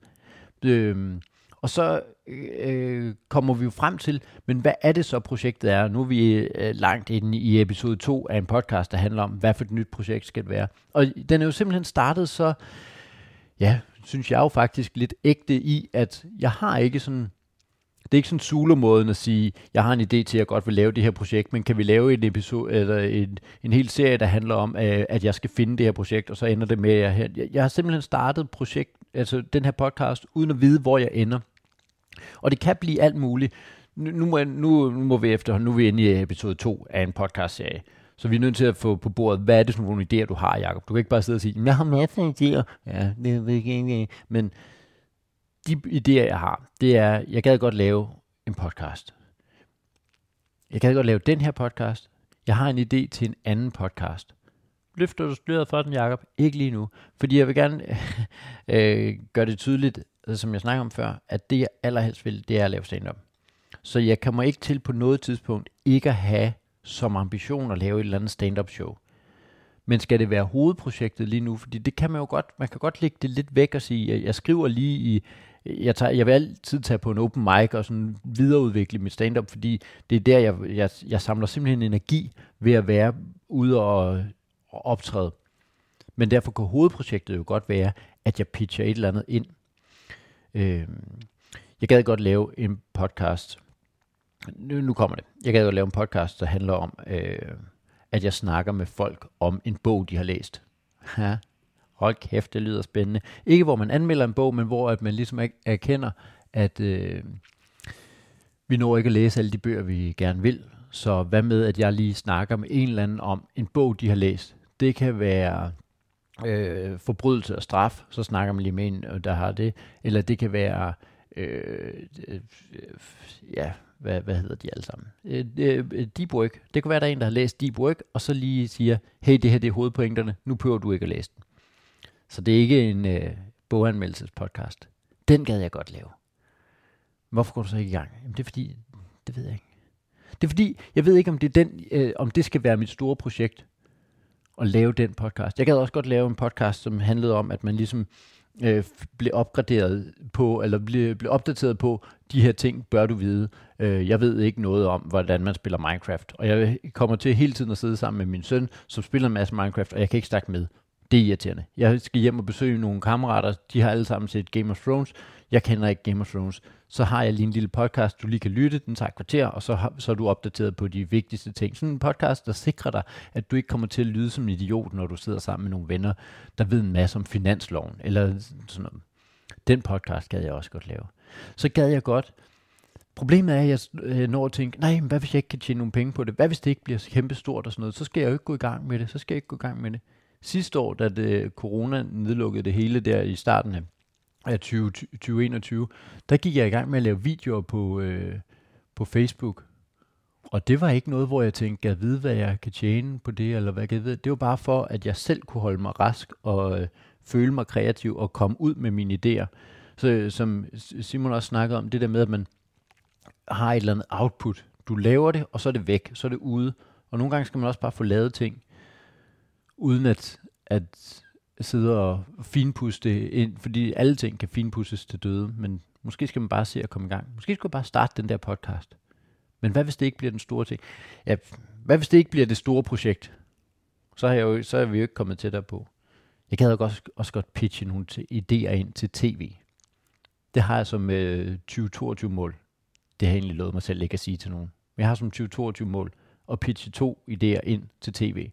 Øh, og så øh, kommer vi jo frem til, men hvad er det så projektet er? Nu er vi øh, langt inde i episode 2 af en podcast, der handler om, hvad for et nyt projekt skal det være. Og den er jo simpelthen startet så, ja, synes jeg jo faktisk lidt ægte i, at jeg har ikke sådan, det er ikke sådan Zulu-måden at sige, jeg har en idé til, at jeg godt vil lave det her projekt, men kan vi lave en episode, eller en, en hel serie, der handler om, øh, at jeg skal finde det her projekt, og så ender det med, at jeg, jeg, jeg har simpelthen startet projekt, altså den her podcast, uden at vide, hvor jeg ender. Og det kan blive alt muligt. Nu, nu, må, nu, nu må vi efter, nu er vi inde i episode 2 af en podcastserie. Så vi er nødt til at få på bordet, hvad er det for nogle idéer, du har, Jacob? Du kan ikke bare sidde og sige, jeg har masser af idéer. Ja, det ved jeg ikke. Men de idéer, jeg har, det er, jeg gad godt lave en podcast. Jeg gad godt lave den her podcast. Jeg har en idé til en anden podcast. Løfter du styret for den, Jacob? Ikke lige nu. Fordi jeg vil gerne øh, gøre det tydeligt, som jeg snakker om før, at det jeg allerhelst vil, det er at lave stand-up. Så jeg kommer ikke til på noget tidspunkt ikke at have som ambition at lave et eller andet stand-up show. Men skal det være hovedprojektet lige nu? Fordi det kan man jo godt, man kan godt lægge det lidt væk og sige, at jeg skriver lige i, jeg, tager, jeg vil altid tage på en open mic og sådan videreudvikle mit stand-up, fordi det er der, jeg, jeg, jeg samler simpelthen energi ved at være ude og, og optræde. Men derfor kan hovedprojektet jo godt være, at jeg pitcher et eller andet ind. Øh, jeg gad godt lave en podcast. Nu, nu kommer det. Jeg gad godt lave en podcast, der handler om, øh, at jeg snakker med folk om en bog, de har læst. Ja. Hold kæft, det lyder spændende. Ikke hvor man anmelder en bog, men hvor at man ligesom erkender, at øh, vi når ikke at læse alle de bøger, vi gerne vil. Så hvad med, at jeg lige snakker med en eller anden om en bog, de har læst. Det kan være øh, forbrydelse og straf, så snakker man lige med en, øh, der har det. Eller det kan være, øh, øh, ja, hvad, hvad hedder de alle sammen? Øh, øh, Deep Work. Det kan være, der er en, der har læst Deep Work, og så lige siger, hey, det her det er hovedpointerne, nu prøver du ikke at læse den. Så det er ikke en, øh, boganmeldelsespodcast. Den gad jeg godt lave. Hvorfor går du så ikke i gang? Jamen, det er fordi, det ved jeg ikke. Det er fordi, jeg ved ikke, om det, er den, øh, om det skal være mit store projekt at lave den podcast. Jeg gad også godt lave en podcast, som handlede om, at man ligesom øh, blev opgraderet på, eller blev, blev opdateret på, de her ting bør du vide. Øh, jeg ved ikke noget om, hvordan man spiller Minecraft, og jeg kommer til hele tiden at sidde sammen med min søn, som spiller en masse Minecraft, og jeg kan ikke snakke med. Det er irriterende. Jeg skal hjem og besøge nogle kammerater, de har alle sammen set Game of Thrones. Jeg kender ikke Game of Thrones. Så har jeg lige en lille podcast, du lige kan lytte, den tager et kvarter, og så, har, så er du opdateret på de vigtigste ting. Sådan en podcast, der sikrer dig, at du ikke kommer til at lyde som en idiot, når du sidder sammen med nogle venner, der ved en masse om finansloven, eller sådan noget. Den podcast gad jeg også godt lave. Så gad jeg godt Problemet er, at jeg øh, når at tænke, nej, men hvad hvis jeg ikke kan tjene nogle penge på det? Hvad hvis det ikke bliver kæmpe stort og sådan noget? Så skal jeg jo ikke gå i gang med det. Så skal jeg ikke gå i gang med det. Sidste år, da det, corona nedlukkede det hele der i starten af af 20, 2021, der gik jeg i gang med at lave videoer på, øh, på Facebook. Og det var ikke noget, hvor jeg tænkte, jeg ved, hvad jeg kan tjene på det, eller hvad jeg ved. Det var bare for, at jeg selv kunne holde mig rask og øh, føle mig kreativ og komme ud med mine idéer. Så øh, som Simon også snakkede om, det der med, at man har et eller andet output. Du laver det, og så er det væk, så er det ude. Og nogle gange skal man også bare få lavet ting, uden at, at sidde og finpuste ind, fordi alle ting kan finpusses til døde, men måske skal man bare se at komme i gang. Måske skal man bare starte den der podcast. Men hvad hvis det ikke bliver den store ting? Ja, hvad hvis det ikke bliver det store projekt? Så har jeg jo, så er vi jo ikke kommet tættere på. Jeg kan også, også godt pitche nogle idéer ind til tv. Det har jeg som øh, 2022-mål. Det har jeg egentlig lovet mig selv ikke at sige til nogen. Men jeg har som 2022-mål at pitche to idéer ind til tv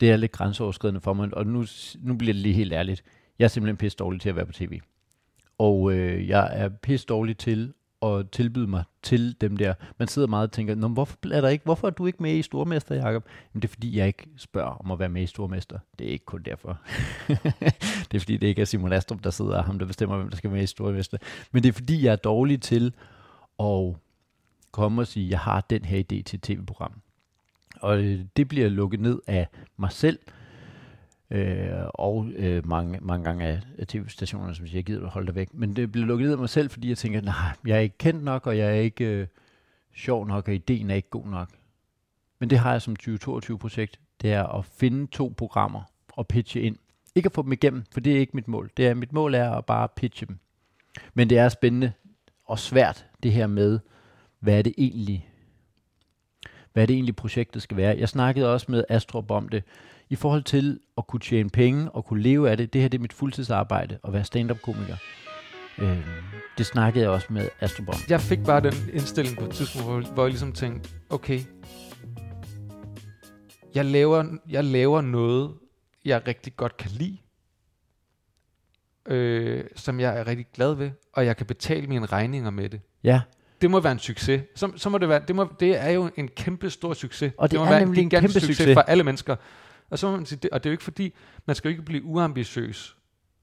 det er lidt grænseoverskridende for mig, og nu, nu bliver det lige helt ærligt. Jeg er simpelthen pisse dårlig til at være på tv. Og øh, jeg er pisse dårlig til at tilbyde mig til dem der. Man sidder meget og tænker, Nå, hvorfor, er der ikke, hvorfor er du ikke med i Stormester, Jacob? Jamen, det er fordi, jeg ikke spørger om at være med i Stormester. Det er ikke kun derfor. det er fordi, det ikke er Simon Astrup, der sidder og ham, der bestemmer, hvem der skal med i Stormester. Men det er fordi, jeg er dårlig til at komme og sige, jeg har den her idé til et tv-program. Og øh, det bliver lukket ned af mig selv, øh, og øh, mange, mange gange af, af tv-stationerne, som siger, jeg gider holde dig væk. Men det bliver lukket ned af mig selv, fordi jeg tænker, nej, jeg er ikke kendt nok, og jeg er ikke øh, sjov nok, og ideen er ikke god nok. Men det har jeg som 2022-projekt, det er at finde to programmer og pitche ind. Ikke at få dem igennem, for det er ikke mit mål. Det er, mit mål er at bare pitche dem. Men det er spændende og svært, det her med, hvad er det egentlig, hvad det egentlig projektet skal være. Jeg snakkede også med Astrup om det, i forhold til at kunne tjene penge og kunne leve af det. Det her det er mit fuldtidsarbejde at være stand-up-komiker. Øh, det snakkede jeg også med Astrup om. Jeg fik bare den indstilling på et tidspunkt, hvor, hvor jeg ligesom tænkte, okay, jeg laver, jeg laver noget, jeg rigtig godt kan lide, øh, som jeg er rigtig glad ved, og jeg kan betale mine regninger med det. Ja det må være en succes. Så, så må det være, det, må, det er jo en kæmpe stor succes. Og det, det må er være nemlig en kæmpe succes, succes for alle mennesker. Og, så må man sige, det, og det er jo ikke fordi, man skal jo ikke blive uambitiøs.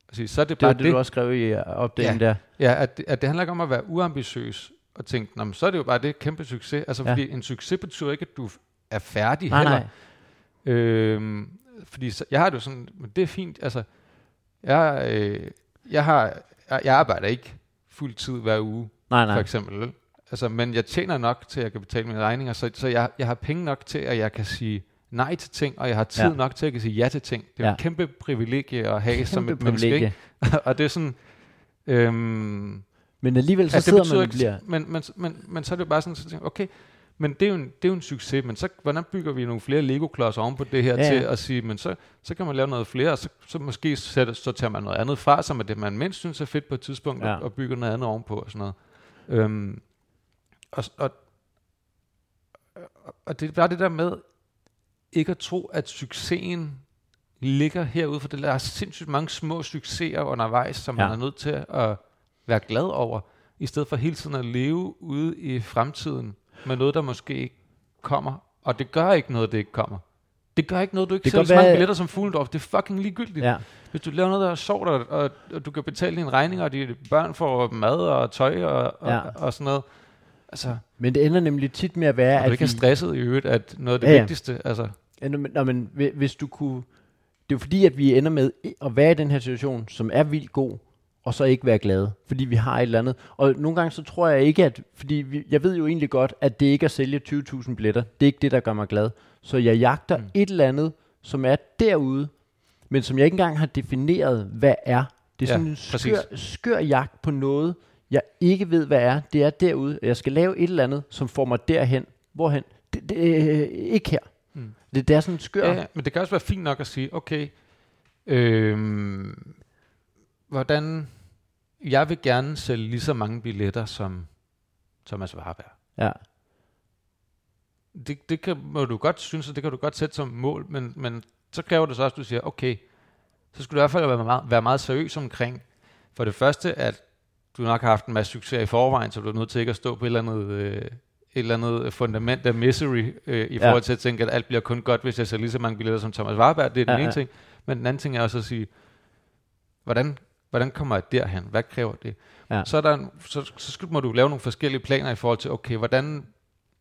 Altså, så er det, bare det, det, du også skrev i øh, opdelingen ja, der. Ja, at, at det handler ikke om at være uambitiøs og tænke, Nå, så er det jo bare det kæmpe succes. Altså, ja. fordi en succes betyder ikke, at du er færdig nej, heller. Nej. Øhm, fordi så, jeg har det jo sådan, men det er fint, altså, jeg, øh, jeg, har, jeg, jeg arbejder ikke fuld tid hver uge, nej, nej. for eksempel. Altså, men jeg tjener nok til, at jeg kan betale mine regninger, så, så jeg, jeg har penge nok til, at jeg kan sige nej til ting, og jeg har tid ja. nok til, at jeg kan sige ja til ting. Det er ja. en kæmpe privilegie at have som et menneske. Ikke? og det er sådan... Øhm, men alligevel så sidder man og bliver... Men, men, men, men så er det bare sådan, så tænker, okay, men det er, jo en, det er jo en succes, men så hvordan bygger vi nogle flere Lego-klodser oven på det her ja. til at sige, men så, så kan man lave noget flere, og så, så måske sætter, så tager man noget andet fra, som er det, man mindst synes er fedt på et tidspunkt, ja. og, og bygger noget andet ovenpå og sådan noget. Øhm, og, og, og det er bare det der med, ikke at tro, at succesen ligger herude, for der er sindssygt mange små succeser undervejs, som ja. man er nødt til at være glad over, i stedet for hele tiden at leve ude i fremtiden med noget, der måske ikke kommer. Og det gør ikke noget, det ikke kommer. Det gør ikke noget, du ikke sælger så mange billetter som Fuglendorf. Det er fucking ligegyldigt. Ja. Hvis du laver noget, der er sjovt, og, og, og du kan betale dine regninger, og dine børn får mad og tøj og, og, ja. og, og sådan noget, Altså, men det ender nemlig tit med at være, at du ikke er stresset i øvrigt, at noget af det ja, vigtigste, altså. Ja, men, nå, men hvis du kunne det er jo fordi, at vi ender med at være i den her situation, som er vildt god, og så ikke være glade, fordi vi har et eller andet. Og nogle gange så tror jeg ikke, at, fordi vi, jeg ved jo egentlig godt, at det ikke er at sælge 20.000 billetter, det er ikke det, der gør mig glad. Så jeg jagter mm. et eller andet, som er derude, men som jeg ikke engang har defineret, hvad er. Det er Ja, sådan en skør, præcis. skør jagt på noget, jeg ikke ved, hvad er. Det er derude, jeg skal lave et eller andet, som får mig derhen. Hvorhen? Det, det, øh, ikke her. Mm. Det, det er sådan skør... Ja, men det kan også være fint nok at sige, okay, øhm, hvordan, jeg vil gerne sælge lige så mange billetter som Thomas Warberg. ja. Det, det kan, må du godt synes, og det kan du godt sætte som mål, men, men så kræver det så også, at du siger, okay, så skulle du i hvert fald være meget, være meget seriøs omkring, for det første, at du nok har haft en masse succes i forvejen, så du er nødt til ikke at stå på et eller andet, øh, et eller andet fundament af misery, øh, i Ja. forhold til at tænke, at alt bliver kun godt, hvis jeg ser lige så mange billetter som Thomas Warberg. Det er den Ja, ene ja. ting. Men den anden ting er også at sige, hvordan, hvordan kommer jeg derhen? Hvad kræver det? Ja. Så, er der en, så, så skal, må du lave nogle forskellige planer i forhold til, okay, hvordan,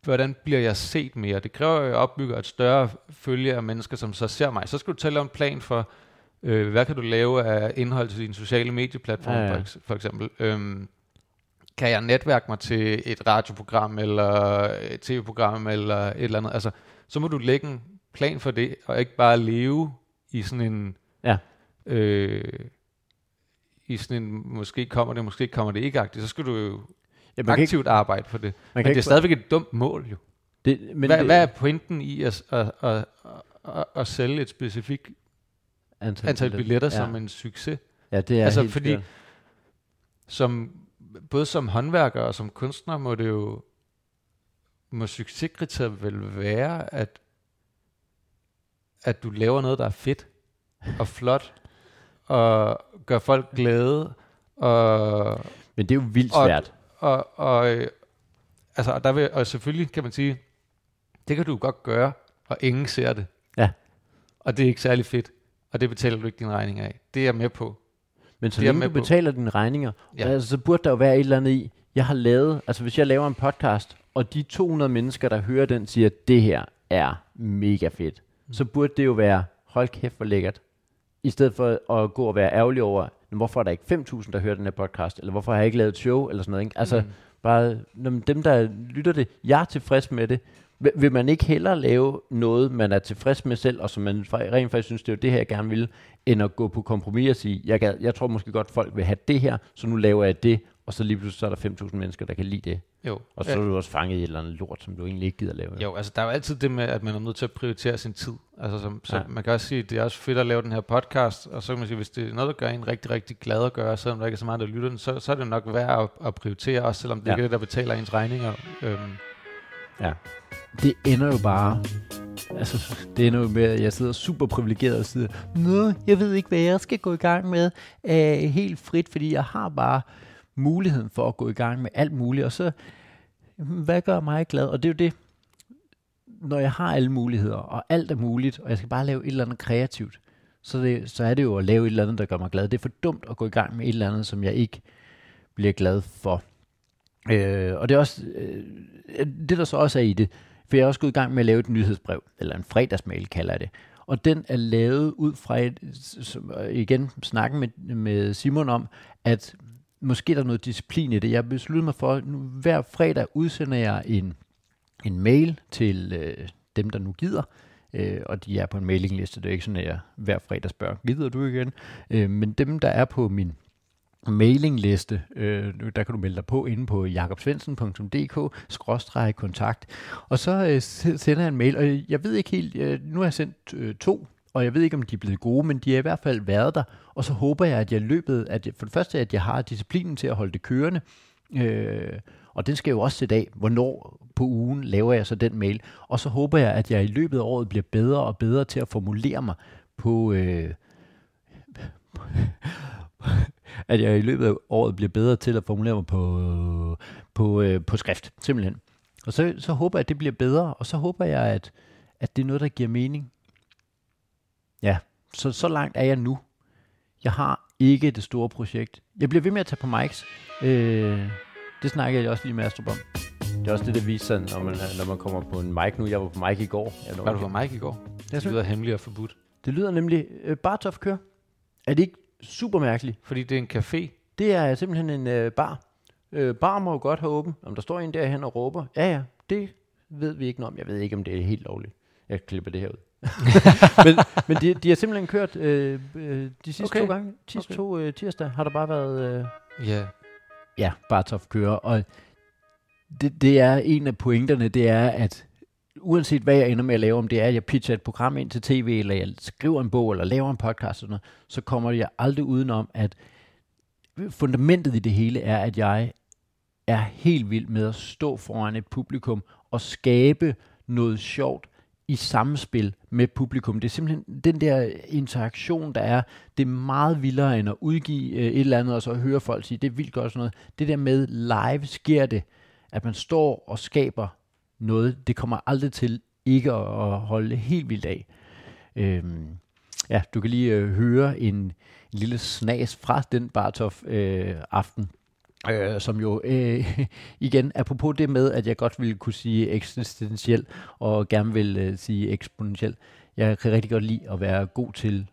hvordan bliver jeg set mere? Det kræver, at jeg opbygger et større følge af mennesker, som så ser mig. Så skal du tælle en plan for, øh, hvad kan du lave af indhold til dine sociale medieplatforme, Ja, ja. For, eks- for eksempel. Øhm, kan jeg netværke mig til et radioprogram, eller et tv-program, eller et eller andet? Altså, så må du lægge en plan for det, og ikke bare leve i sådan en... Ja. Øh, i sådan en, måske kommer det, måske kommer det ikke agtigt, så skal du jo ja man kan ikke, aktivt arbejde for det. Men det er stadigvæk et dumt mål jo. det, men hvad, det, hvad er pointen i at, at, at, at, at sælge et specifikt antal, antal billetter ja. som en succes? Ja, det er Altså, helt fordi- skørt. Som, både som håndværker og som kunstner må det jo må succeskriteriet vel være, at, at du laver noget, der er fedt og flot, og gør folk glade, og, Men det er jo vildt og- svært. og, og, øh, altså, og, der vil, og selvfølgelig kan man sige, det kan du godt gøre, og ingen ser det. Ja. Og det er ikke særlig fedt, og det betaler du ikke din regning af. Det er jeg med på. Men så længe du på. betaler dine regninger, Ja. altså, så burde der jo være et eller andet i, jeg har lavet, altså hvis jeg laver en podcast, og de 200 mennesker, der hører den, siger, det her er mega fedt, Mm. så burde det jo være, hold kæft hvor lækkert, i stedet for at gå og være ærgerlig over, "Nå, hvorfor er der ikke 5.000, der hører den her podcast, eller hvorfor har jeg ikke lavet et show, eller sådan noget. Ikke? Altså, Mm. Bare, når dem, der lytter det, jeg er tilfreds med det. Vil, man ikke hellere lave noget, man er tilfreds med selv, og som man rent faktisk synes, det er jo det her, jeg gerne vil, end at gå på kompromis og sige, jeg, gad, jeg tror måske godt, folk vil have det her, så nu laver jeg det, og så lige pludselig så er der 5.000 mennesker, der kan lide det. Jo. Og så er du også fanget i et eller andet lort, som du egentlig ikke gider lave. Jo, altså der er jo altid det med, at man er nødt til at prioritere sin tid. Altså, som, så Ja. man kan også sige, at det er også fedt at lave den her podcast, og så kan man sige, hvis det er noget, der gør en rigtig, rigtig glad at gøre, selvom der ikke er så meget, der lytter den, så, så er det nok værd at, at prioritere, også selvom det Ja. ikke er det, der betaler ens regninger. Øhm, det ender jo bare... Altså, det ender jo med, at jeg sidder super privilegeret og siger, Nå, jeg ved ikke, hvad jeg skal gå i gang med øh, helt frit, fordi jeg har bare muligheden for at gå i gang med alt muligt, og så, hvad gør mig glad? Og det er jo det, når jeg har alle muligheder, og alt er muligt, og jeg skal bare lave et eller andet kreativt, så, det, så er det jo at lave et eller andet, der gør mig glad. Det er for dumt at gå i gang med et eller andet, som jeg ikke bliver glad for. Øh, og det er også, øh, det der så også er i det, for jeg er også gået i gang med at lave et nyhedsbrev, eller en fredagsmail kalder jeg det. Og den er lavet ud fra et, igen snakken med, med Simon om, at måske er der noget disciplin i det. Jeg besluttede mig for, at nu, hver fredag udsender jeg en, en mail til øh, dem, der nu gider, øh, og de er på en mailingliste. Det er ikke sådan, at jeg hver fredag spørger, gider du igen? Øh, men dem, der er på min mailingliste, øh, der kan du melde dig på inde på jakobsvendsen.dk-kontakt. Og så øh, sender jeg en mail, og jeg ved ikke helt, øh, nu har jeg sendt øh, to, og jeg ved ikke, om de er blevet gode, men de har i hvert fald været der. Og så håber jeg, at jeg i løbet, at jeg, for det første, at jeg har disciplinen til at holde det kørende, øh, og den skal jo også sætte af, hvornår på ugen laver jeg så den mail. Og så håber jeg, at jeg i løbet af året bliver bedre og bedre til at formulere mig på... Øh, at jeg i løbet af året bliver bedre til at formulere mig på, på, øh, på skrift, simpelthen. Og så, så håber jeg, at det bliver bedre, og så håber jeg, at, at det er noget, der giver mening. Ja, så, så langt er jeg nu. Jeg har ikke det store projekt. Jeg bliver ved med at tage på mics. Øh, det snakker jeg også lige med Astrup om. Det er også det, der viser sig, når man, når man kommer på en mic nu. Jeg var på mic i går. Jeg var du for mig i går? Det lyder hemmeligt og forbudt. Det lyder nemlig øh, Bartof kører. Er det ikke super mærkeligt? Fordi det er en café. Det er simpelthen en øh, bar. Øh, bar må jo godt have åben. Om der står en derhen og råber. Ja, ja, det ved vi ikke noget om. Jeg ved ikke, om det er helt lovligt. Jeg klipper det her ud. men men de, de har simpelthen kørt øh, øh, de sidste Okay. to gange. Sidste Okay. to øh, tirsdag har der bare været... Øh, Ja. Ja, Bartof kører, og det, det er en af pointerne, det er, at uanset hvad jeg ender med at lave, om det er, at jeg pitcher et program ind til tv, eller jeg skriver en bog, eller laver en podcast, sådan noget, så kommer jeg aldrig udenom, at fundamentet i det hele er, at jeg er helt vild med at stå foran et publikum og skabe noget sjovt i samspil med publikum. Det er simpelthen den der interaktion, der er, det er meget vildere end at udgive øh, et eller andet, og så høre folk sige, det er vildt godt sådan noget. Det der med live sker det, at man står og skaber noget, det kommer aldrig til ikke at, at holde helt vildt af. Øhm, ja, du kan lige øh, høre en, en lille snas fra den Bartof øh, aften, øh, som jo øh, igen, apropos det med, at jeg godt ville kunne sige eksistentiel, og gerne vil øh, sige eksponentiel. Jeg kan rigtig godt lide at være god til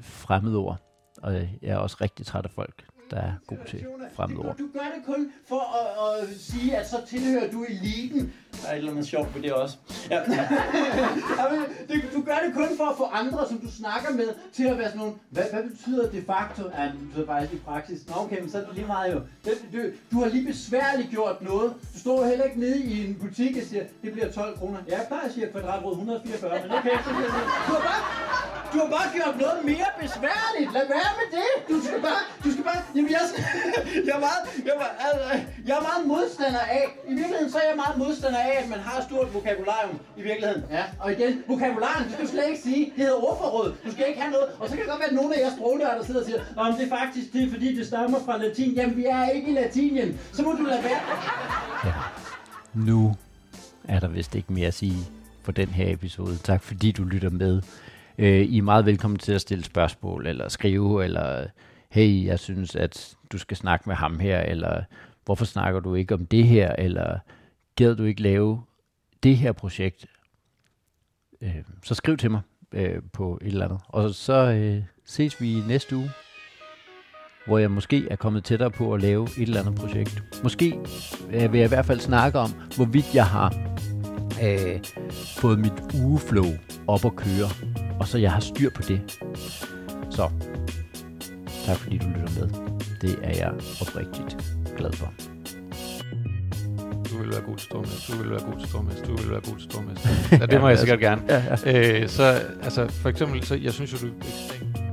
fremmedord, og jeg er også rigtig træt af folk, der er god til fremmedord. Du, du gør det kun for at, at sige, at så tilhører du eliten. Der er et eller andet sjovt ved det også. Ja. Jamen, det, du gør det kun for at få andre, som du snakker med, til at være sådan nogle... Hvad, hvad betyder de facto? Ja, det betyder faktisk i praksis. Nå, okay, men så er det lige meget jo. Det, du, du har lige besværligt gjort noget. Du står heller ikke nede i en butik og siger, det bliver 12 kroner. Ja, jeg plejer at sige kvadratråd 144, men okay, så bliver det... Du har bare, du har bare gjort noget mere besværligt. Lad være med det. Du skal bare... Du skal bare... Jamen, jeg, jeg, er meget, jeg, var, altså, jeg er meget modstander af... I virkeligheden så er jeg meget modstander af, at man har et stort vokabularium. I virkeligheden. Ja, og igen, vokabularium, det skal du slet ikke sige. Det hedder ordforråd. Du skal ikke have noget. Og så kan det godt være, at nogle af jer sprognørder der sidder og siger, om det er faktisk det, er, fordi det stammer fra latin. Jamen, vi er ikke i latinien. Så må du lade være. Nu er der vist ikke mere at sige for den her episode. Tak fordi du lytter med. Øh, I er meget velkommen til at stille spørgsmål, eller skrive, eller hey, jeg synes, at du skal snakke med ham her, eller hvorfor snakker du ikke om det her, eller gad du ikke lave det her projekt? Øh, så skriv til mig øh, på et eller andet. Og så øh, ses vi næste uge, hvor jeg måske er kommet tættere på at lave et eller andet projekt. Måske øh, vil jeg i hvert fald snakke om, hvorvidt jeg har øh, fået mit ugeflow op at køre, og så jeg har styr på det. Så, tak fordi du lytter med. Det er jeg oprigtigt glad for. Du vil være god til stormester, du vil være god til stormester, du vil være god til stormester. Ja, det må jeg sikkert gerne. Ja, ja. Øh, så altså, for eksempel, så jeg synes jo, du er ekstremt